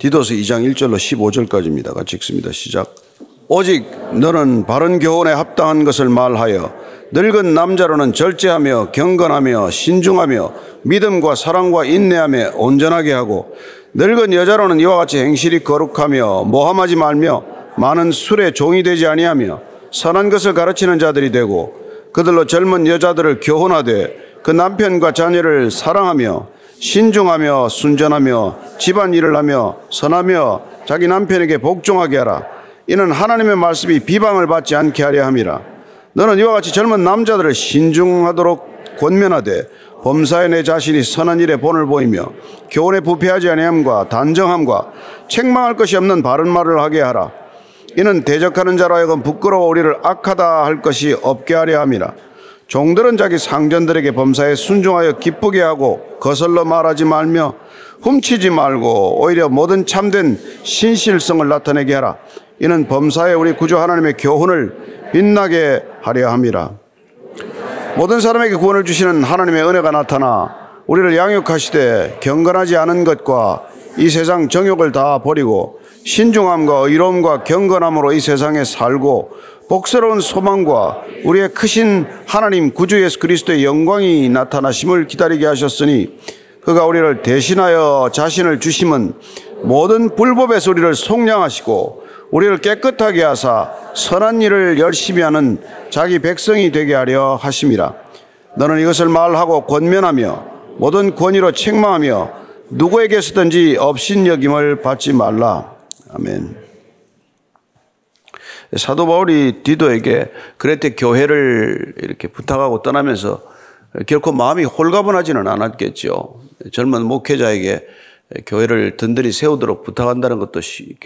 디도서 2장 1절로 15절까지입니다. 같이 읽습니다. 시작. 오직 너는 바른 교훈에 합당한 것을 말하여 늙은 남자로는 절제하며 경건하며 신중하며 믿음과 사랑과 인내하며 온전하게 하고 늙은 여자로는 이와 같이 행실이 거룩하며 모함하지 말며 많은 술에 종이 되지 아니하며 선한 것을 가르치는 자들이 되고 그들로 젊은 여자들을 교훈하되 그 남편과 자녀를 사랑하며 신중하며 순전하며 집안 일을 하며 선하며 자기 남편에게 복종하게 하라. 이는 하나님의 말씀이 비방을 받지 않게 하려 함이라. 너는 이와 같이 젊은 남자들을 신중하도록 권면하되 범사에 내 자신이 선한 일에 본을 보이며 교훈에 부패하지 아니함과 단정함과 책망할 것이 없는 바른 말을 하게 하라. 이는 대적하는 자로 하여금 부끄러워 우리를 악하다 할 것이 없게 하려 함이라. 종들은 자기 상전들에게 범사에 순종하여 기쁘게 하고 거슬러 말하지 말며 훔치지 말고 오히려 모든 참된 신실성을 나타내게 하라. 이는 범사에 우리 구주 하나님의 교훈을 빛나게 하려 함이라. 모든 사람에게 구원을 주시는 하나님의 은혜가 나타나 우리를 양육하시되 경건하지 않은 것과 이 세상 정욕을 다 버리고 신중함과 의로움과 경건함으로 이 세상에 살고 복스러운 소망과 우리의 크신 하나님 구주 예수 그리스도의 영광이 나타나심을 기다리게 하셨으니 그가 우리를 대신하여 자신을 주심은 모든 불법에서 우리를 속량하시고 우리를 깨끗하게 하사 선한 일을 열심히 하는 자기 백성이 되게 하려 하심이라 너는 이것을 말하고 권면하며 모든 권위로 책망하며 누구에게서든지 업신여김을 받지 말라 아멘. 사도 바울이 디도에게 그레테 교회를 이렇게 부탁하고 떠나면서 결코 마음이 홀가분하지는 않았겠죠. 젊은 목회자에게 교회를 든든히 세우도록 부탁한다는 것도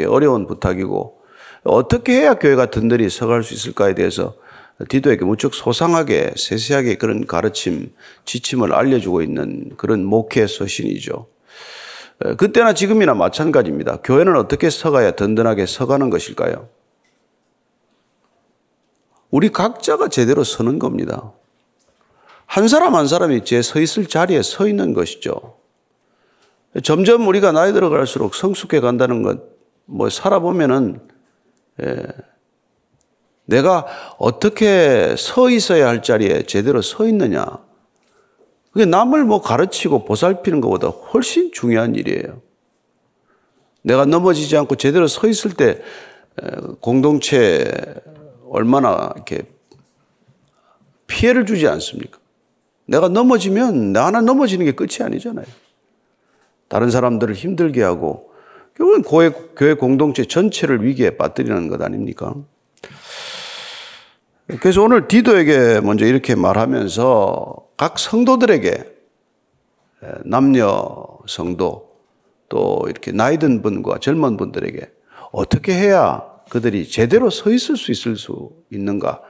어려운 부탁이고 어떻게 해야 교회가 든든히 서갈 수 있을까에 대해서 디도에게 무척 소상하게 세세하게 그런 가르침, 지침을 알려주고 있는 그런 목회 서신이죠. 그때나 지금이나 마찬가지입니다. 교회는 어떻게 서가야 든든하게 서가는 것일까요? 우리 각자가 제대로 서는 겁니다. 한 사람 한 사람이 제 서 있을 자리에 서 있는 것이죠. 점점 우리가 나이 들어갈수록 성숙해 간다는 것, 뭐 살아보면은, 예, 내가 어떻게 서 있어야 할 자리에 제대로 서 있느냐. 그게 남을 뭐 가르치고 보살피는 것보다 훨씬 중요한 일이에요. 내가 넘어지지 않고 제대로 서 있을 때 공동체 얼마나 이렇게 피해를 주지 않습니까? 내가 넘어지면 나 하나 넘어지는 게 끝이 아니잖아요. 다른 사람들을 힘들게 하고 결국은 교회, 교회 공동체 전체를 위기에 빠뜨리는 것 아닙니까? 그래서 오늘 디도에게 먼저 이렇게 말하면서 각 성도들에게 남녀 성도 또 이렇게 나이 든 분과 젊은 분들에게 어떻게 해야 그들이 제대로 서 있을 수 있을 수 있는가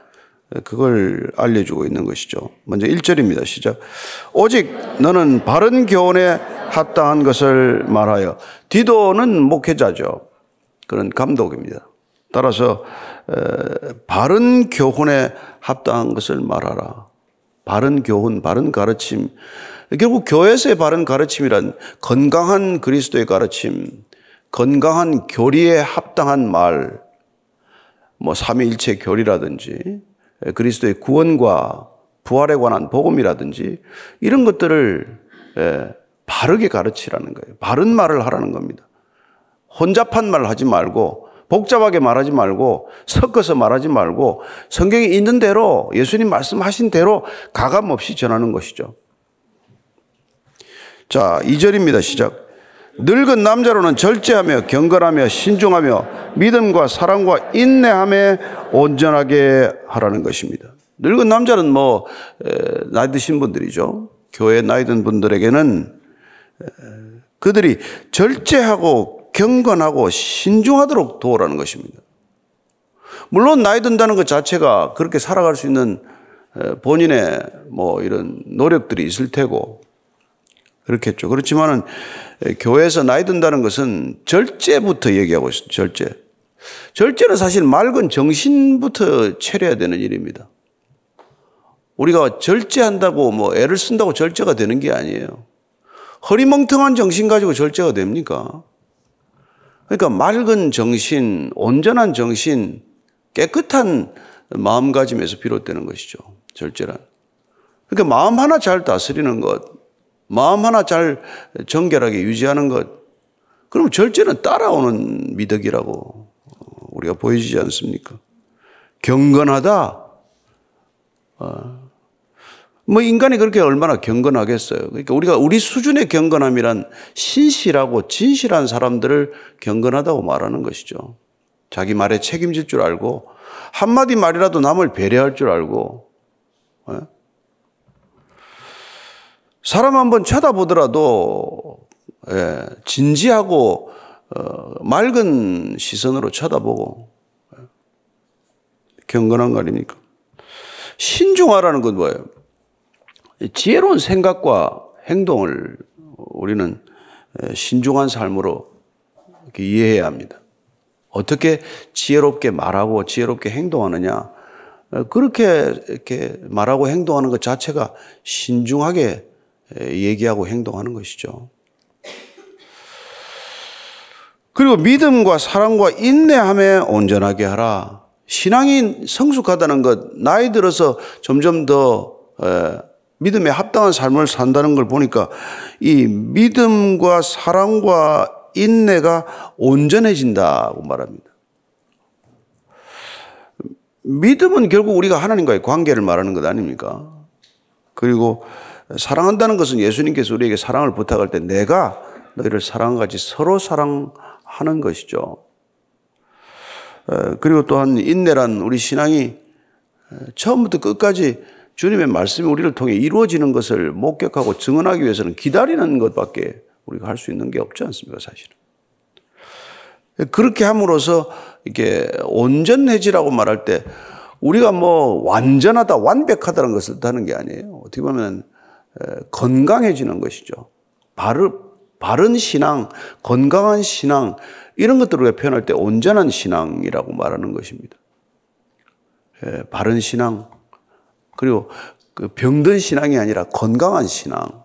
그걸 알려주고 있는 것이죠. 먼저 1절입니다. 시작. 오직 너는 바른 교훈에 합당한 것을 말하여 디도는 목회자죠. 그런 감독입니다. 따라서 바른 교훈에 합당한 것을 말하라. 바른 교훈, 바른 가르침. 결국 교회에서의 바른 가르침이란 건강한 그리스도의 가르침, 건강한 교리에 합당한 말, 뭐 삼위일체 교리라든지 그리스도의 구원과 부활에 관한 복음이라든지 이런 것들을 바르게 가르치라는 거예요. 바른 말을 하라는 겁니다. 혼잡한 말 하지 말고 복잡하게 말하지 말고 섞어서 말하지 말고 성경에 있는 대로 예수님 말씀하신 대로 가감 없이 전하는 것이죠. 자, 2절입니다. 시작. 늙은 남자로는 절제하며 경건하며 신중하며 믿음과 사랑과 인내함에 온전하게 하라는 것입니다. 늙은 남자는 뭐 나이 드신 분들이죠. 교회 나이 든 분들에게는 그들이 절제하고 경건하고 신중하도록 도우라는 것입니다. 물론 나이 든다는 것 자체가 그렇게 살아갈 수 있는 본인의 뭐 이런 노력들이 있을 테고 그렇겠죠. 그렇지만은 교회에서 나이 든다는 것은 절제부터 얘기하고 있습니다. 절제. 절제는 사실 맑은 정신부터 차려야 되는 일입니다. 우리가 절제한다고 뭐 애를 쓴다고 절제가 되는 게 아니에요. 허리멍텅한 정신 가지고 절제가 됩니까? 그러니까 맑은 정신, 온전한 정신, 깨끗한 마음가짐에서 비롯되는 것이죠. 절제란. 그러니까 마음 하나 잘 다스리는 것, 마음 하나 잘 정결하게 유지하는 것, 그럼 절제는 따라오는 미덕이라고 우리가 보여지지 않습니까? 경건하다. 어. 뭐 인간이 그렇게 얼마나 경건하겠어요. 그러니까 우리가 우리 수준의 경건함이란 신실하고 진실한 사람들을 경건하다고 말하는 것이죠. 자기 말에 책임질 줄 알고 한마디 말이라도 남을 배려할 줄 알고 예? 사람 한번 쳐다보더라도 예, 진지하고 어, 맑은 시선으로 쳐다보고 예, 경건한 거 아닙니까? 신중하라는 건 뭐예요? 지혜로운 생각과 행동을 우리는 신중한 삶으로 이해해야 합니다. 어떻게 지혜롭게 말하고 지혜롭게 행동하느냐? 그렇게 이렇게 말하고 행동하는 것 자체가 신중하게 얘기하고 행동하는 것이죠. 그리고 믿음과 사랑과 인내함에 온전하게 하라. 신앙이 성숙하다는 것, 나이 들어서 점점 더 믿음에 합당한 삶을 산다는 걸 보니까 이 믿음과 사랑과 인내가 온전해진다고 말합니다. 믿음은 결국 우리가 하나님과의 관계를 말하는 것 아닙니까? 그리고 사랑한다는 것은 예수님께서 우리에게 사랑을 부탁할 때 내가 너희를 사랑한 같이 서로 사랑하는 것이죠. 그리고 또한 인내란 우리 신앙이 처음부터 끝까지 주님의 말씀이 우리를 통해 이루어지는 것을 목격하고 증언하기 위해서는 기다리는 것밖에 우리가 할 수 있는 게 없지 않습니까, 사실은. 그렇게 함으로써 이게 온전해지라고 말할 때 우리가 뭐 완전하다, 완벽하다는 것을 뜻하는 게 아니에요. 어떻게 보면 건강해지는 것이죠. 바르, 바른 신앙, 건강한 신앙, 이런 것들을 표현할 때 온전한 신앙이라고 말하는 것입니다. 바른 신앙, 그리고 그 병든 신앙이 아니라 건강한 신앙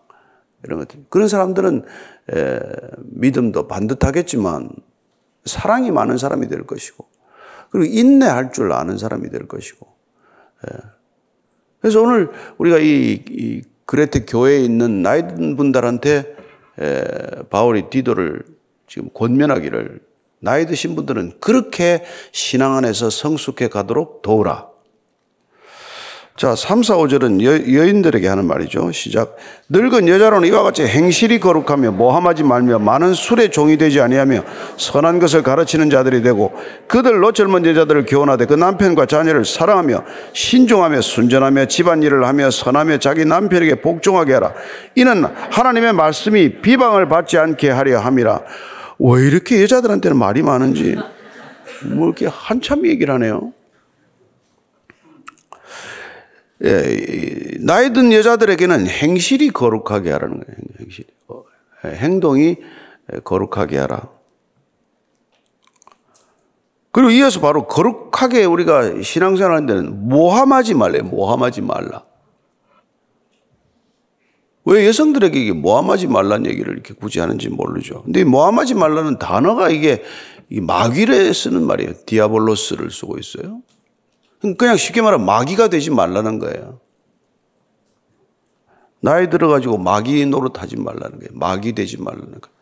이런 것들. 그런 사람들은 에, 믿음도 반듯하겠지만 사랑이 많은 사람이 될 것이고 그리고 인내할 줄 아는 사람이 될 것이고. 에. 그래서 오늘 우리가 이, 이 그레테 교회에 있는 나이 든 분들한테 에, 바울이 디도를 지금 권면하기를 나이 드신 분들은 그렇게 신앙 안에서 성숙해 가도록 도우라. 자, 3, 4, 5절은 여, 여인들에게 하는 말이죠. 시작. 늙은 여자로는 이와 같이 행실이 거룩하며 모함하지 말며 많은 술의 종이 되지 아니하며 선한 것을 가르치는 자들이 되고 그들로 젊은 여자들을 교훈하되 그 남편과 자녀를 사랑하며 신중하며 순전하며 집안일을 하며 선하며 자기 남편에게 복종하게 하라. 이는 하나님의 말씀이 비방을 받지 않게 하려 함이라. 왜 이렇게 여자들한테는 말이 많은지 뭐 이렇게 한참 얘기를 하네요. 예, 나이 든 여자들에게는 행실이 거룩하게 하라는 거예요. 행실이. 어, 예, 행동이 거룩하게 하라. 그리고 이어서 바로 거룩하게 우리가 신앙생활 하는 데는 모함하지 말래. 모함하지 말라. 왜 여성들에게 이게 모함하지 말라는 얘기를 이렇게 굳이 하는지 모르죠. 근데 모함하지 말라는 단어가 이게 마귀를 쓰는 말이에요. 디아볼로스를 쓰고 있어요. 그냥 쉽게 말하면 마귀가 되지 말라는 거예요. 나이 들어가지고 마귀 노릇하지 말라는 거예요. 마귀 되지 말라는 거예요.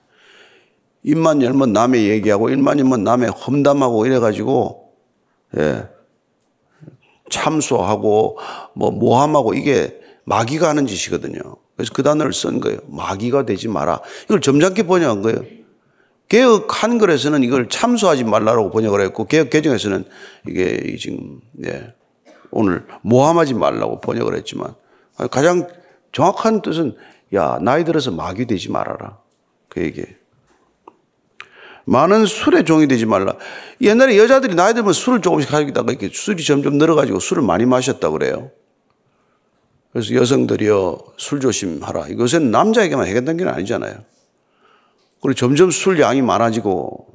입만 열면 남의 얘기하고 입만 열면 남의 험담하고 이래가지고 예. 참소하고 뭐 모함하고 이게 마귀가 하는 짓이거든요. 그래서 그 단어를 쓴 거예요. 마귀가 되지 마라. 이걸 점잖게 번역한 거예요. 개혁 한글에서는 이걸 참소하지 말라고 번역을 했고 개혁 개정에서는 이게 지금 예, 오늘 모함하지 말라고 번역을 했지만 가장 정확한 뜻은 야 나이 들어서 마귀 되지 말아라 그 얘기. 많은 술의 종이 되지 말라. 옛날에 여자들이 나이 들면 술을 조금씩 가지다가 이렇게 술이 점점 늘어가지고 술을 많이 마셨다 그래요. 그래서 여성들이요 술 조심하라. 이것은 남자에게만 해결된 게 아니잖아요. 그리고 점점 술 양이 많아지고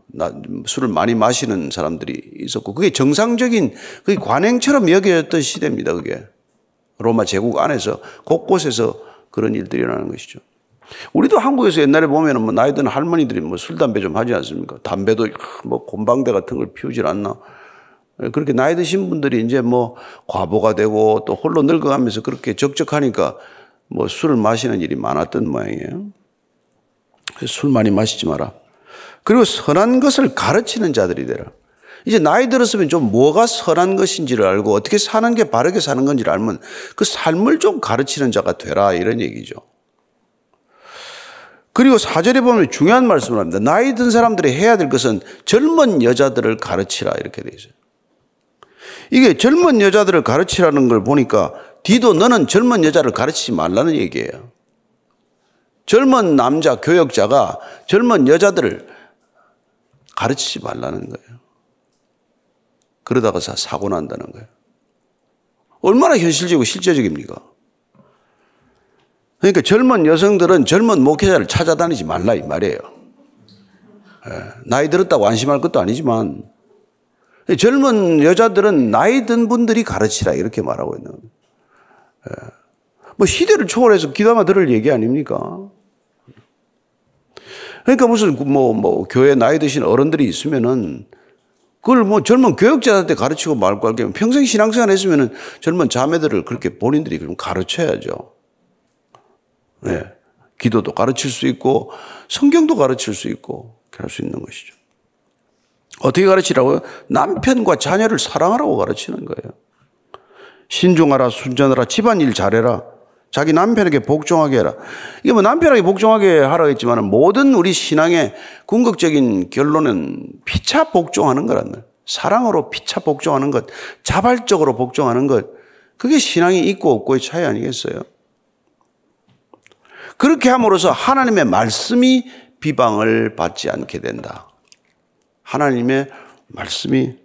술을 많이 마시는 사람들이 있었고 그게 정상적인 그게 관행처럼 여겨졌던 시대입니다. 그게 로마 제국 안에서 곳곳에서 그런 일들이 일어나는 것이죠. 우리도 한국에서 옛날에 보면은 뭐 나이 든 할머니들이 뭐 술, 담배 좀 하지 않습니까? 담배도 뭐 곰방대 같은 걸 피우질 않나. 그렇게 나이 드신 분들이 이제 뭐 과보가 되고 또 홀로 늙어가면서 그렇게 적적하니까 뭐 술을 마시는 일이 많았던 모양이에요. 술 많이 마시지 마라. 그리고 선한 것을 가르치는 자들이 되라. 이제 나이 들었으면 좀 뭐가 선한 것인지를 알고 어떻게 사는 게 바르게 사는 건지를 알면 그 삶을 좀 가르치는 자가 되라 이런 얘기죠. 그리고 사절에 보면 중요한 말씀을 합니다. 나이 든 사람들이 해야 될 것은 젊은 여자들을 가르치라 이렇게 되어 있어요. 이게 젊은 여자들을 가르치라는 걸 보니까 디도 너는 젊은 여자를 가르치지 말라는 얘기예요. 젊은 남자 교역자가 젊은 여자들을 가르치지 말라는 거예요. 그러다가 사고 난다는 거예요. 얼마나 현실적이고 실제적입니까? 그러니까 젊은 여성들은 젊은 목회자를 찾아다니지 말라 이 말이에요. 예, 나이 들었다고 안심할 것도 아니지만 젊은 여자들은 나이 든 분들이 가르치라 이렇게 말하고 있는 거예요. 예, 뭐 시대를 초월해서 기도하면 들을 얘기 아닙니까? 그러니까 무슨 뭐, 뭐, 교회 나이 드신 어른들이 있으면은 그걸 뭐 젊은 교육자한테 가르치고 말고 할게 평생 신앙생활 했으면은 젊은 자매들을 그렇게 본인들이 그럼 가르쳐야죠. 네. 기도도 가르칠 수 있고 성경도 가르칠 수 있고 할 수 있는 것이죠. 어떻게 가르치라고요? 남편과 자녀를 사랑하라고 가르치는 거예요. 신중하라, 순전하라, 집안일 잘해라. 자기 남편에게 복종하게 해라. 이게 뭐 남편에게 복종하게 하라고 했지만 모든 우리 신앙의 궁극적인 결론은 피차 복종하는 거란 말. 사랑으로 피차 복종하는 것, 자발적으로 복종하는 것. 그게 신앙이 있고 없고의 차이 아니겠어요? 그렇게 함으로써 하나님의 말씀이 비방을 받지 않게 된다. 하나님의 말씀이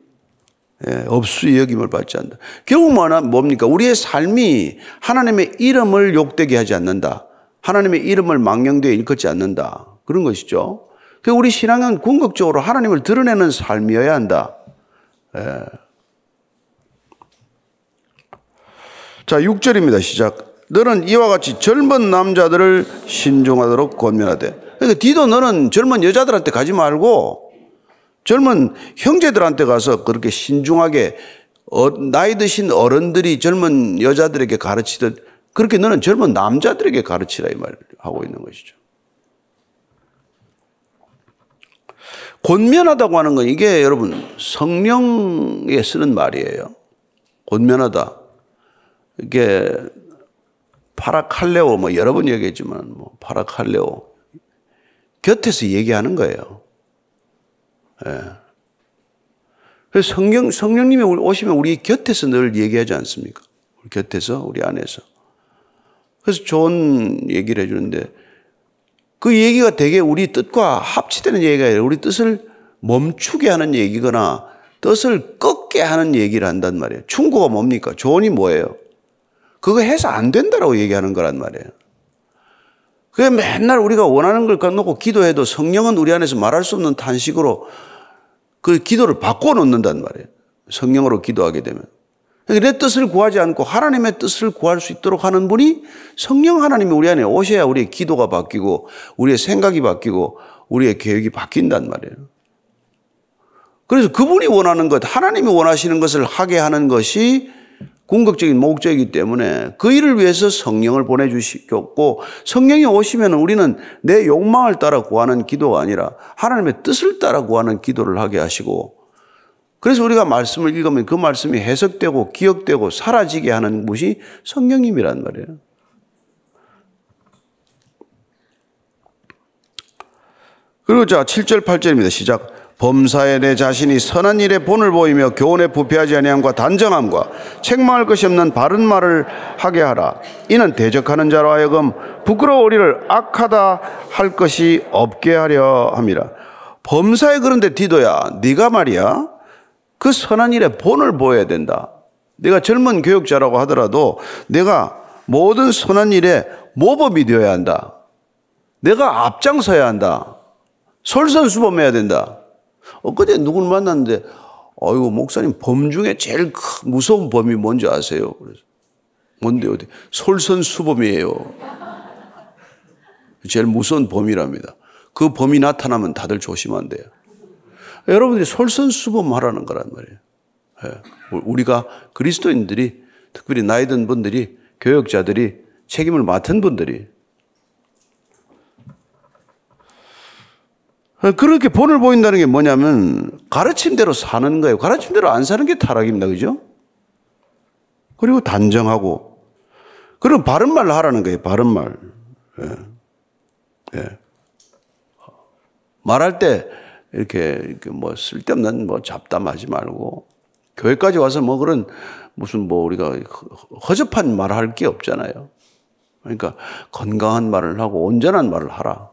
예, 업수의 여김을 받지 않는다. 결국 뭡니까? 우리의 삶이 하나님의 이름을 욕되게 하지 않는다. 하나님의 이름을 망령되게 일컫지 않는다. 그런 것이죠. 그 우리 신앙은 궁극적으로 하나님을 드러내는 삶이어야 한다. 예. 자, 6절입니다. 시작. 너는 이와 같이 젊은 남자들을 신중하도록 권면하되. 그러니까 디도 너는 젊은 여자들한테 가지 말고 젊은 형제들한테 가서 그렇게 신중하게 어, 나이 드신 어른들이 젊은 여자들에게 가르치듯 그렇게 너는 젊은 남자들에게 가르치라 이 말을 하고 있는 것이죠. 권면하다고 하는 건 이게 여러분 성령에 쓰는 말이에요. 권면하다. 이게 파라칼레오 뭐 여러 번 얘기했지만 뭐 파라칼레오 곁에서 얘기하는 거예요. 예. 그래서 성령, 성령님이 오시면 우리 곁에서 늘 얘기하지 않습니까? 우리 곁에서, 우리 안에서. 그래서 좋은 얘기를 해주는데 그 얘기가 되게 우리 뜻과 합치되는 얘기가 아니라 우리 뜻을 멈추게 하는 얘기거나 뜻을 꺾게 하는 얘기를 한단 말이에요. 충고가 뭡니까? 조언이 뭐예요? 그거 해서 안 된다라고 얘기하는 거란 말이에요. 그게 맨날 우리가 원하는 걸 까놓고 기도해도 성령은 우리 안에서 말할 수 없는 탄식으로 그 기도를 바꿔놓는단 말이에요. 성령으로 기도하게 되면. 그러니까 내 뜻을 구하지 않고 하나님의 뜻을 구할 수 있도록 하는 분이 성령 하나님이 우리 안에 오셔야 우리의 기도가 바뀌고 우리의 생각이 바뀌고 우리의 계획이 바뀐단 말이에요. 그래서 그분이 원하는 것, 하나님이 원하시는 것을 하게 하는 것이 궁극적인 목적이기 때문에 그 일을 위해서 성령을 보내주셨고 성령이 오시면 우리는 내 욕망을 따라 구하는 기도가 아니라 하나님의 뜻을 따라 구하는 기도를 하게 하시고 그래서 우리가 말씀을 읽으면 그 말씀이 해석되고 기억되고 사라지게 하는 것이 성령님이란 말이에요. 그리고 자, 7절, 8절입니다. 시작. 범사에 내 자신이 선한 일에 본을 보이며 교훈에 부패하지 아니함과 단정함과 책망할 것이 없는 바른 말을 하게 하라. 이는 대적하는 자로 하여금 부끄러워 우리를 악하다 할 것이 없게 하려 함이라. 범사에 그런데 디도야, 네가 말이야. 그 선한 일에 본을 보여야 된다. 내가 젊은 교육자라고 하더라도 내가 모든 선한 일에 모범이 되어야 한다. 내가 앞장서야 한다. 솔선수범해야 된다. 엊그제 누구를 만났는데, 어이구, 목사님, 범 중에 제일 무서운 범이 뭔지 아세요? 그래서, 뭔데, 어디? 솔선수범이에요. 제일 무서운 범이랍니다. 그 범이 나타나면 다들 조심한대요. 여러분들이 솔선수범하라는 거란 말이에요. 예. 우리가 그리스도인들이 특별히 나이 든 분들이 교역자들이 책임을 맡은 분들이 그렇게 본을 보인다는 게 뭐냐면 가르침대로 사는 거예요. 가르침대로 안 사는 게 타락입니다. 그죠? 그리고 단정하고 그리고 바른 말을 하라는 거예요. 바른 말. 예. 예. 말할 때 이렇게, 이렇게 뭐 쓸데없는 뭐 잡담하지 말고 교회까지 와서 뭐 그런 무슨 뭐 우리가 허접한 말을 할게 없잖아요. 그러니까 건강한 말을 하고 온전한 말을 하라.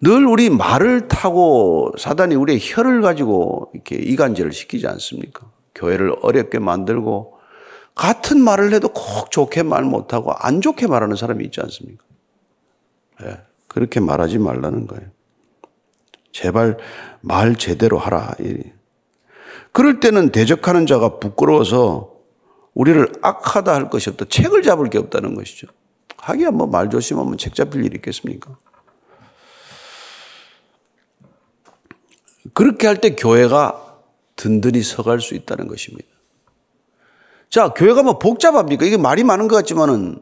늘 우리 말을 타고 사단이 우리의 혀를 가지고 이렇게 이간질을 시키지 않습니까? 교회를 어렵게 만들고 같은 말을 해도 꼭 좋게 말 못하고 안 좋게 말하는 사람이 있지 않습니까? 네, 그렇게 말하지 말라는 거예요. 제발 말 제대로 하라. 그럴 때는 대적하는 자가 부끄러워서 우리를 악하다 할 것이 없다. 책을 잡을 게 없다는 것이죠. 하기야 뭐 말 조심하면 책 잡힐 일이 있겠습니까? 그렇게 할 때 교회가 든든히 서갈 수 있다는 것입니다. 자, 교회가 뭐 복잡합니까? 이게 말이 많은 것 같지만은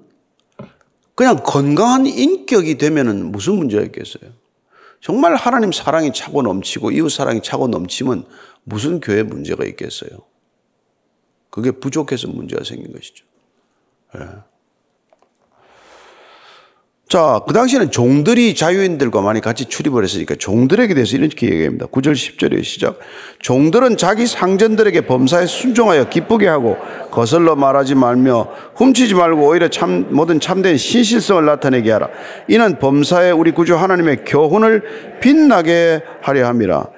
그냥 건강한 인격이 되면은 무슨 문제가 있겠어요? 정말 하나님 사랑이 차고 넘치고 이웃 사랑이 차고 넘치면 무슨 교회 문제가 있겠어요? 그게 부족해서 문제가 생긴 것이죠. 예. 자, 그 당시에는 종들이 자유인들과 많이 같이 출입을 했으니까 종들에게 대해서 이렇게 얘기합니다. 9절 10절의 시작. 종들은 자기 상전들에게 범사에 순종하여 기쁘게 하고 거슬러 말하지 말며 훔치지 말고 오히려 참, 모든 참된 신실성을 나타내게 하라. 이는 범사에 우리 구주 하나님의 교훈을 빛나게 하려 함이라.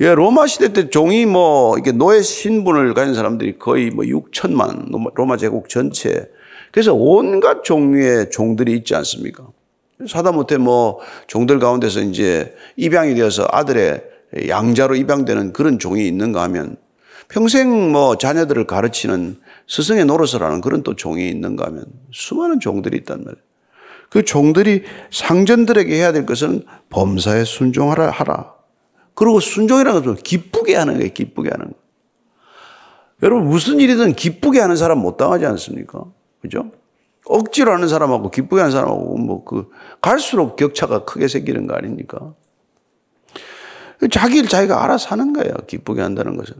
예, 로마 시대 때 종이 뭐, 이게 노예 신분을 가진 사람들이 거의 뭐 6천만, 로마 제국 전체 그래서 온갖 종류의 종들이 있지 않습니까? 사다못해 뭐 종들 가운데서 이제 입양이 되어서 아들의 양자로 입양되는 그런 종이 있는가 하면 평생 뭐 자녀들을 가르치는 스승의 노릇을 하는 그런 또 종이 있는가 하면 수많은 종들이 있단 말이에요. 그 종들이 상전들에게 해야 될 것은 범사에 순종하라 하라. 그리고 순종이라는 것은 기쁘게 하는 거예요. 기쁘게 하는 거. 여러분 무슨 일이든 기쁘게 하는 사람 못 당하지 않습니까? 그죠? 억지로 하는 사람하고 기쁘게 하는 사람하고 뭐 그 갈수록 격차가 크게 생기는 거 아닙니까? 자기 일 자기가 알아서 하는 거예요. 기쁘게 한다는 것은.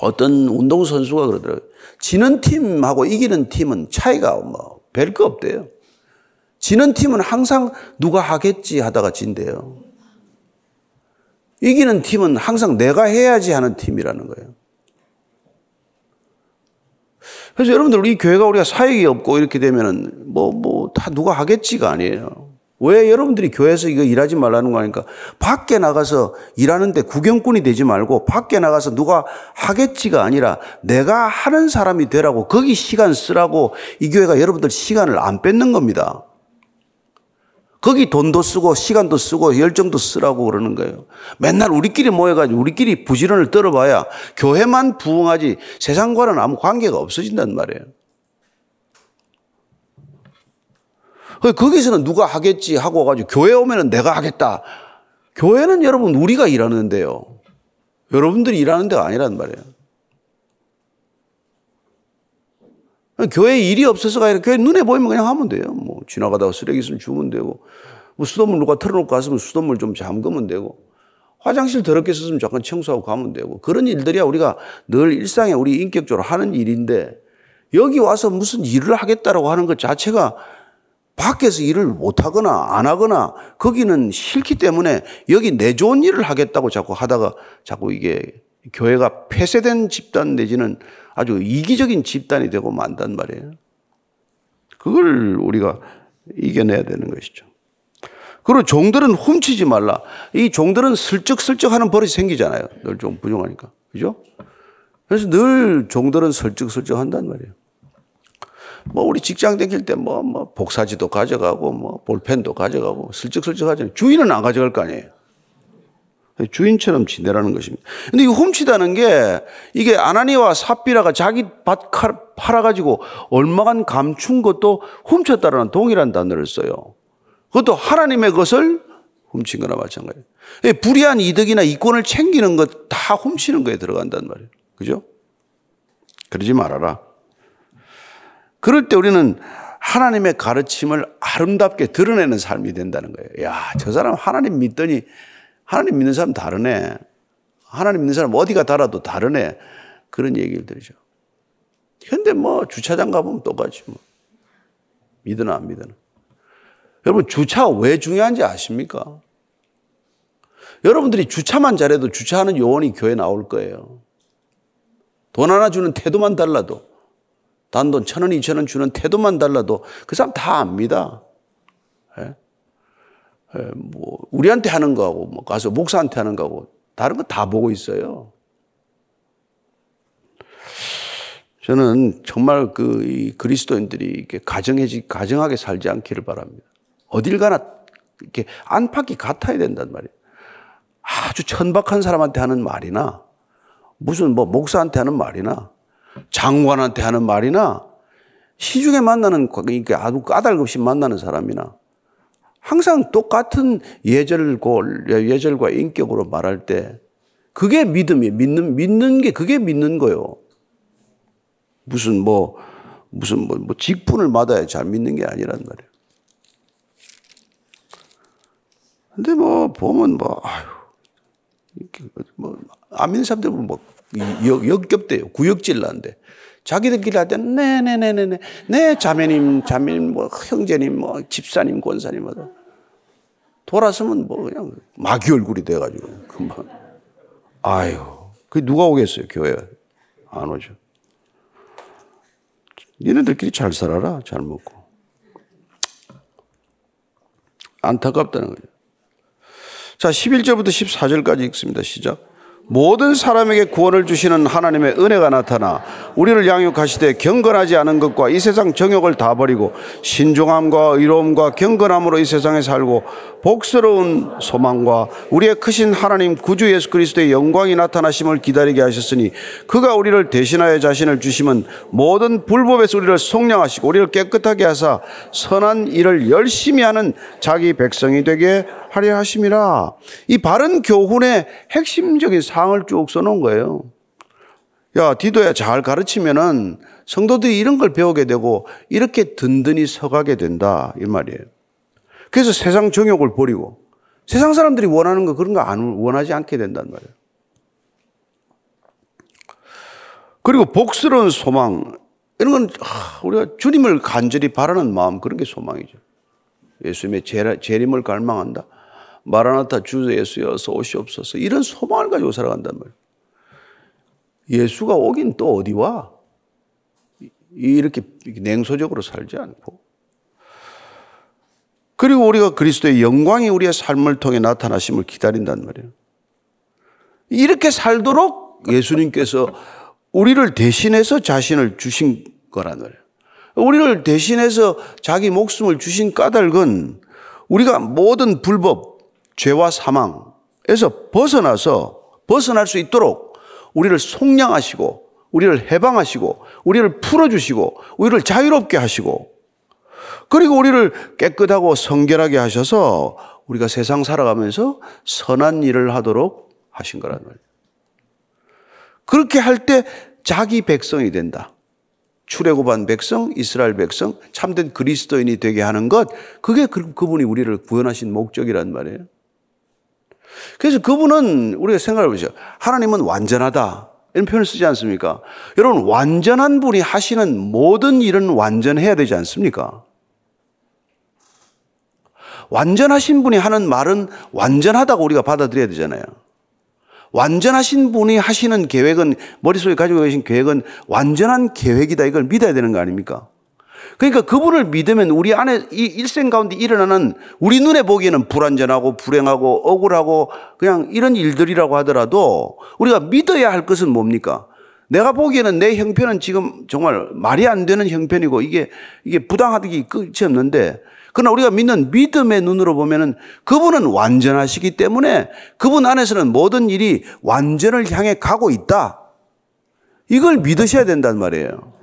어떤 운동선수가 그러더라고요. 지는 팀하고 이기는 팀은 차이가 뭐 별 거 없대요. 지는 팀은 항상 누가 하겠지 하다가 진대요. 이기는 팀은 항상 내가 해야지 하는 팀이라는 거예요. 그래서 여러분들 우리 교회가 우리가 사역이 없고 이렇게 되면은 뭐 뭐 다 누가 하겠지가 아니에요. 왜 여러분들이 교회에서 이거 일하지 말라는 거 아닙니까? 밖에 나가서 일하는데 구경꾼이 되지 말고 밖에 나가서 누가 하겠지가 아니라 내가 하는 사람이 되라고 거기 시간 쓰라고 이 교회가 여러분들 시간을 안 뺏는 겁니다. 거기 돈도 쓰고 시간도 쓰고 열정도 쓰라고 그러는 거예요. 맨날 우리끼리 모여가지고 우리끼리 부지런을 떨어봐야 교회만 부흥하지 세상과는 아무 관계가 없어진단 말이에요. 거기서는 누가 하겠지 하고 가지고 교회 오면은 내가 하겠다. 교회는 여러분 우리가 일하는데요. 여러분들이 일하는 데가 아니란 말이에요. 교회 일이 없어서가 아니라 교회 눈에 보이면 그냥 하면 돼요. 뭐 지나가다가 쓰레기 있으면 주면 되고 뭐 수돗물 누가 틀어놓고 갔으면 수돗물 좀 잠그면 되고 화장실 더럽게 썼으면 잠깐 청소하고 가면 되고 그런 일들이야 우리가 늘 일상에 우리 인격적으로 하는 일인데 여기 와서 무슨 일을 하겠다라고 하는 것 자체가 밖에서 일을 못하거나 안 하거나 거기는 싫기 때문에 여기 내 좋은 일을 하겠다고 자꾸 하다가 자꾸 이게 교회가 폐쇄된 집단 내지는 아주 이기적인 집단이 되고 만단 말이에요. 그걸 우리가 이겨내야 되는 것이죠. 그리고 종들은 훔치지 말라. 이 종들은 슬쩍슬쩍 하는 버릇이 생기잖아요. 늘 좀 부정하니까. 그죠? 그래서 늘 종들은 슬쩍슬쩍 한단 말이에요. 뭐 우리 직장 다닐 때뭐 뭐 복사지도 가져가고 뭐 볼펜도 가져가고 슬쩍슬쩍 하잖아요. 주인은 안 가져갈 거 아니에요. 주인처럼 지내라는 것입니다. 근데 이 훔치다는 게 이게 아나니와 삽비라가 자기 밭 팔아가지고 얼마간 감춘 것도 훔쳤다라는 동일한 단어를 써요. 그것도 하나님의 것을 훔친 거나 마찬가지예요. 예, 불이한 이득이나 이권을 챙기는 것 다 훔치는 거에 들어간단 말이에요. 그죠? 그러지 말아라. 그럴 때 우리는 하나님의 가르침을 아름답게 드러내는 삶이 된다는 거예요. 야, 저 사람 하나님 믿더니 하나님 믿는 사람 다르네. 하나님 믿는 사람 어디가 달아도 다르네. 그런 얘기를 들으죠. 근데 뭐 주차장 가보면 똑같이 뭐. 믿으나 안 믿으나. 여러분 주차가 왜 중요한지 아십니까? 여러분들이 주차만 잘해도 주차하는 요원이 교회 나올 거예요. 돈 하나 주는 태도만 달라도 단돈 천 원, 이천 원 주는 태도만 달라도 그 사람 다 압니다. 예? 예, 뭐 우리한테 하는 거하고 뭐 가서 목사한테 하는 거하고 다른 거 다 보고 있어요. 저는 정말 그 그리스도인들이 이렇게 가정해지 가정하게 살지 않기를 바랍니다. 어딜 가나 이렇게 안팎이 같아야 된단 말이에요. 아주 천박한 사람한테 하는 말이나 무슨 뭐 목사한테 하는 말이나 장관한테 하는 말이나 시중에 만나는 그러니까 아주 까닭없이 만나는 사람이나 항상 똑같은 예절고 예절과 인격으로 말할 때 그게 믿음이 믿는 믿는 게 그게 믿는 거요. 무슨 뭐 무슨 뭐, 뭐 직분을 받아야 잘 믿는 게 아니란 말이에요. 근데 뭐 보면 뭐 아유 뭐안 믿는 사람들 뭐 역, 역겹대요. 구역질 난데. 자기들끼리 할 때, 네네네네네. 네, 자매님, 자매님, 뭐, 형제님, 뭐, 집사님, 권사님, 하다. 돌아서면 뭐, 그냥 마귀 얼굴이 돼가지고, 금방. 아유, 그 누가 오겠어요, 교회. 안 오죠. 니네들끼리 잘 살아라, 잘 먹고. 안타깝다는 거죠. 자, 11절부터 14절까지 읽습니다. 시작. 모든 사람에게 구원을 주시는 하나님의 은혜가 나타나 우리를 양육하시되 경건하지 않은 것과 이 세상 정욕을 다 버리고 신중함과 의로움과 경건함으로 이 세상에 살고 복스러운 소망과 우리의 크신 하나님 구주 예수 그리스도의 영광이 나타나심을 기다리게 하셨으니 그가 우리를 대신하여 자신을 주심은 모든 불법에서 우리를 속량하시고 우리를 깨끗하게 하사 선한 일을 열심히 하는 자기 백성이 되게 하려 하심이라. 이 바른 교훈의 핵심적인 사 항을 쭉 써놓은 거예요. 야, 디도야 잘 가르치면은 성도들이 이런 걸 배우게 되고 이렇게 든든히 서가게 된다. 이 말이에요. 그래서 세상 정욕을 버리고 세상 사람들이 원하는 거 그런 거 안 원하지 않게 된단 말이에요. 그리고 복스러운 소망 이런 건 우리가 주님을 간절히 바라는 마음 그런 게 소망이죠. 예수님의 재림을 갈망한다. 마라나타 주 예수여서 오시옵소서 이런 소망을 가지고 살아간단 말이에요. 예수가 오긴 또 어디 와? 이렇게 냉소적으로 살지 않고. 그리고 우리가 그리스도의 영광이 우리의 삶을 통해 나타나심을 기다린단 말이에요. 이렇게 살도록 예수님께서 우리를 대신해서 자신을 주신 거란 말이에요. 우리를 대신해서 자기 목숨을 주신 까닭은 우리가 모든 불법, 죄와 사망에서 벗어나서 벗어날 수 있도록 우리를 속량하시고 우리를 해방하시고 우리를 풀어주시고 우리를 자유롭게 하시고 그리고 우리를 깨끗하고 성결하게 하셔서 우리가 세상 살아가면서 선한 일을 하도록 하신 거란 말이에요. 그렇게 할 때 자기 백성이 된다. 출애굽한 백성, 이스라엘 백성, 참된 그리스도인이 되게 하는 것, 그게 그, 그분이 우리를 구원하신 목적이란 말이에요. 그래서 그분은 우리가 생각해 보죠. 하나님은 완전하다. 이런 표현을 쓰지 않습니까? 여러분, 완전한 분이 하시는 모든 일은 완전해야 되지 않습니까? 완전하신 분이 하는 말은 완전하다고 우리가 받아들여야 되잖아요. 완전하신 분이 하시는 계획은, 머릿속에 가지고 계신 계획은 완전한 계획이다. 이걸 믿어야 되는 거 아닙니까? 그러니까 그분을 믿으면 우리 안에 이 일생 가운데 일어나는 우리 눈에 보기에는 불완전하고 불행하고 억울하고 그냥 이런 일들이라고 하더라도 우리가 믿어야 할 것은 뭡니까? 내가 보기에는 내 형편은 지금 정말 말이 안 되는 형편이고 이게 이게 부당하기 끝이 없는데 그러나 우리가 믿는 믿음의 눈으로 보면은 그분은 완전하시기 때문에 그분 안에서는 모든 일이 완전을 향해 가고 있다. 이걸 믿으셔야 된단 말이에요.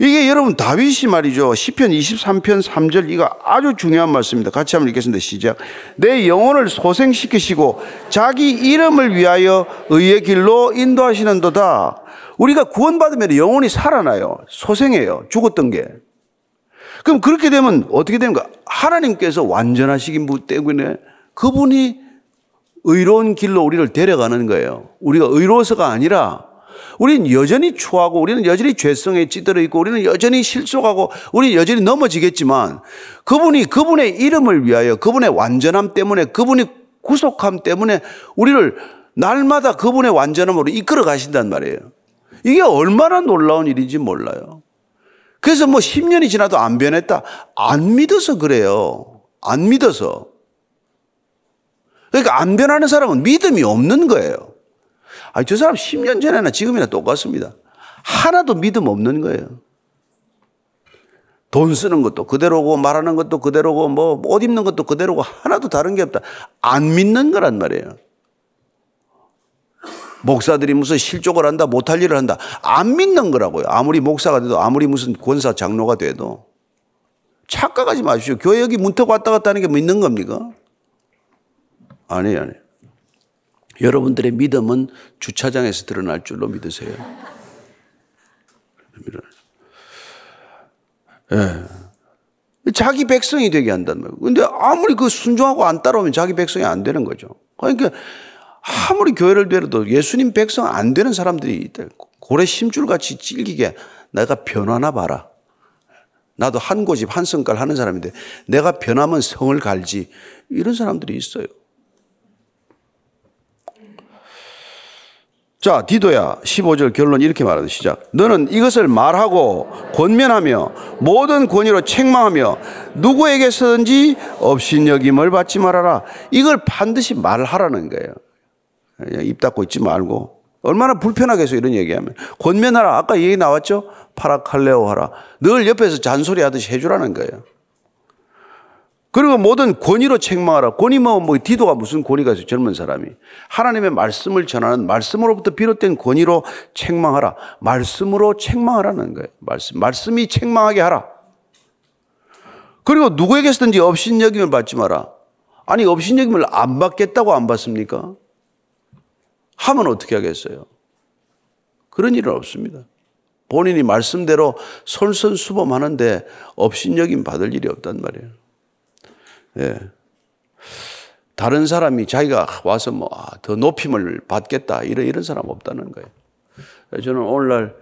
이게 여러분 다윗이 말이죠. 시편 23편 3절 이거 아주 중요한 말씀입니다. 같이 한번 읽겠습니다. 시작. 내 영혼을 소생시키시고 자기 이름을 위하여 의의 길로 인도하시는도다. 우리가 구원받으면 영혼이 살아나요. 소생해요. 죽었던 게. 그럼 그렇게 되면 어떻게 되는가? 하나님께서 완전하시기 때문에 그분이 의로운 길로 우리를 데려가는 거예요. 우리가 의로워서가 아니라 우리는 여전히 추하고 우리는 여전히 죄성에 찌들어 있고 우리는 여전히 실속하고 우리는 여전히 넘어지겠지만 그분이 그분의 이름을 위하여 그분의 완전함 때문에 그분이 구속함 때문에 우리를 날마다 그분의 완전함으로 이끌어 가신단 말이에요. 이게 얼마나 놀라운 일인지 몰라요. 그래서 뭐 10년이 지나도 안 변했다. 안 믿어서 그래요. 안 믿어서. 그러니까 안 변하는 사람은 믿음이 없는 거예요. 아니, 저 사람 10년 전에나 지금이나 똑같습니다. 하나도 믿음 없는 거예요. 돈 쓰는 것도 그대로고 말하는 것도 그대로고 뭐 옷 입는 것도 그대로고 하나도 다른 게 없다. 안 믿는 거란 말이에요. 목사들이 무슨 실족을 한다, 못할 일을 한다. 안 믿는 거라고요. 아무리 목사가 돼도, 아무리 무슨 권사 장로가 돼도. 착각하지 마십시오. 교회 여기 문턱 왔다 갔다 하는 게 믿는 겁니까? 아니에요, 아니에요. 여러분들의 믿음은 주차장에서 드러날 줄로 믿으세요. 예. 자기 백성이 되게 한단 말이에요. 근데 아무리 그 순종하고 안 따라오면 자기 백성이 안 되는 거죠. 그러니까 아무리 교회를 데려도 예수님 백성 안 되는 사람들이 있다. 고래 심줄 같이 찔기게 내가 변하나 봐라. 나도 한 고집 한 성깔 하는 사람인데 내가 변하면 성을 갈지 이런 사람들이 있어요. 자, 디도야 15절 결론 이렇게 말하는 시작. 너는 이것을 말하고 권면하며 모든 권위로 책망하며 누구에게서든지 업신여김을 받지 말아라. 이걸 반드시 말하라는 거예요. 입 닫고 있지 말고. 얼마나 불편하겠어 이런 얘기하면. 권면하라. 아까 얘기 나왔죠? 파라칼레오 하라. 늘 옆에서 잔소리 하듯이 해주라는 거예요. 그리고 모든 권위로 책망하라. 권위 뭐, 뭐, 디도가 무슨 권위가 있어 젊은 사람이. 하나님의 말씀을 전하는 말씀으로부터 비롯된 권위로 책망하라. 말씀으로 책망하라는 거예요. 말씀. 말씀이 책망하게 하라. 그리고 누구에게서든지 업신여김을 받지 마라. 아니, 업신여김을 안 받겠다고 안 받습니까? 하면 어떻게 하겠어요? 그런 일은 없습니다. 본인이 말씀대로 솔선수범하는데 업신여김 받을 일이 없단 말이에요. 예. 다른 사람이 자기가 와서 뭐더 아, 높임을 받겠다 이런 이런 사람 없다는 거예요. 저는 오늘날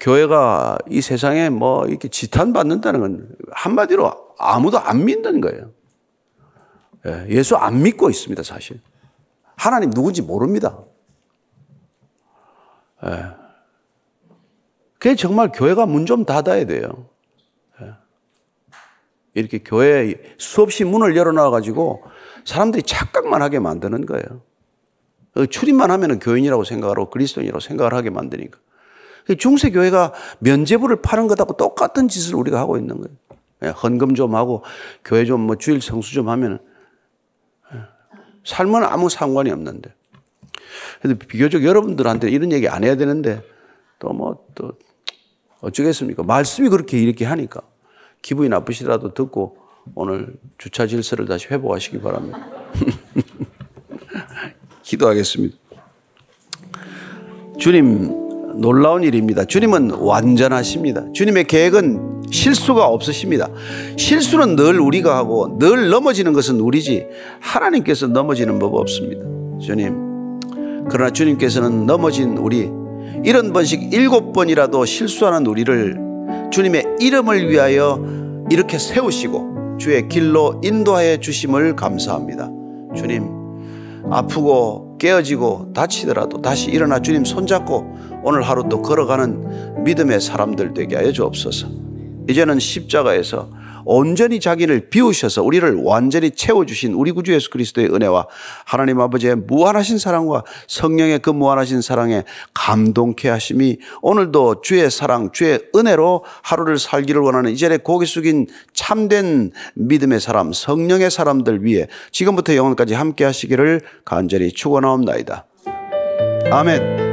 교회가 이 세상에 뭐 이렇게 지탄 받는다는 건 한마디로 아무도 안 믿는 거예요. 예, 예수 안 믿고 있습니다, 사실. 하나님 누군지 모릅니다. 예. 그게 정말 교회가 문 좀 닫아야 돼요. 이렇게 교회 수없이 문을 열어놔가지고 사람들이 착각만 하게 만드는 거예요. 그 출입만 하면 교인이라고 생각하고 그리스도인이라고 생각을 하게 만드니까. 그 중세교회가 면제부를 파는 것하고 똑같은 짓을 우리가 하고 있는 거예요. 예, 헌금 좀 하고 교회 좀 뭐 주일 성수 좀 하면 예, 삶은 아무 상관이 없는데. 그래도 비교적 여러분들한테 이런 얘기 안 해야 되는데 또 뭐또 어쩌겠습니까? 말씀이 그렇게 이렇게 하니까. 기분이 나쁘시더라도 듣고 오늘 주차 질서를 다시 회복하시기 바랍니다. 기도하겠습니다. 주님, 놀라운 일입니다. 주님은 완전하십니다. 주님의 계획은 실수가 없으십니다. 실수는 늘 우리가 하고 늘 넘어지는 것은 우리지 하나님께서 넘어지는 법 없습니다. 주님, 그러나 주님께서는 넘어진 우리 이런 번씩 일곱 번이라도 실수하는 우리를 주님의 이름을 위하여 이렇게 세우시고 주의 길로 인도하여 주심을 감사합니다. 주님, 아프고 깨어지고 다치더라도 다시 일어나 주님 손잡고 오늘 하루 또 걸어가는 믿음의 사람들 되게 하여 주옵소서. 이제는 십자가에서 온전히 자기를 비우셔서 우리를 완전히 채워주신 우리 구주 예수 그리스도의 은혜와 하나님 아버지의 무한하신 사랑과 성령의 그 무한하신 사랑에 감동케 하심이 오늘도 주의 사랑, 주의 은혜로 하루를 살기를 원하는 이전에 고개 숙인 참된 믿음의 사람, 성령의 사람들 위해 지금부터 영원까지 함께 하시기를 간절히 축원하옵나이다. 아멘.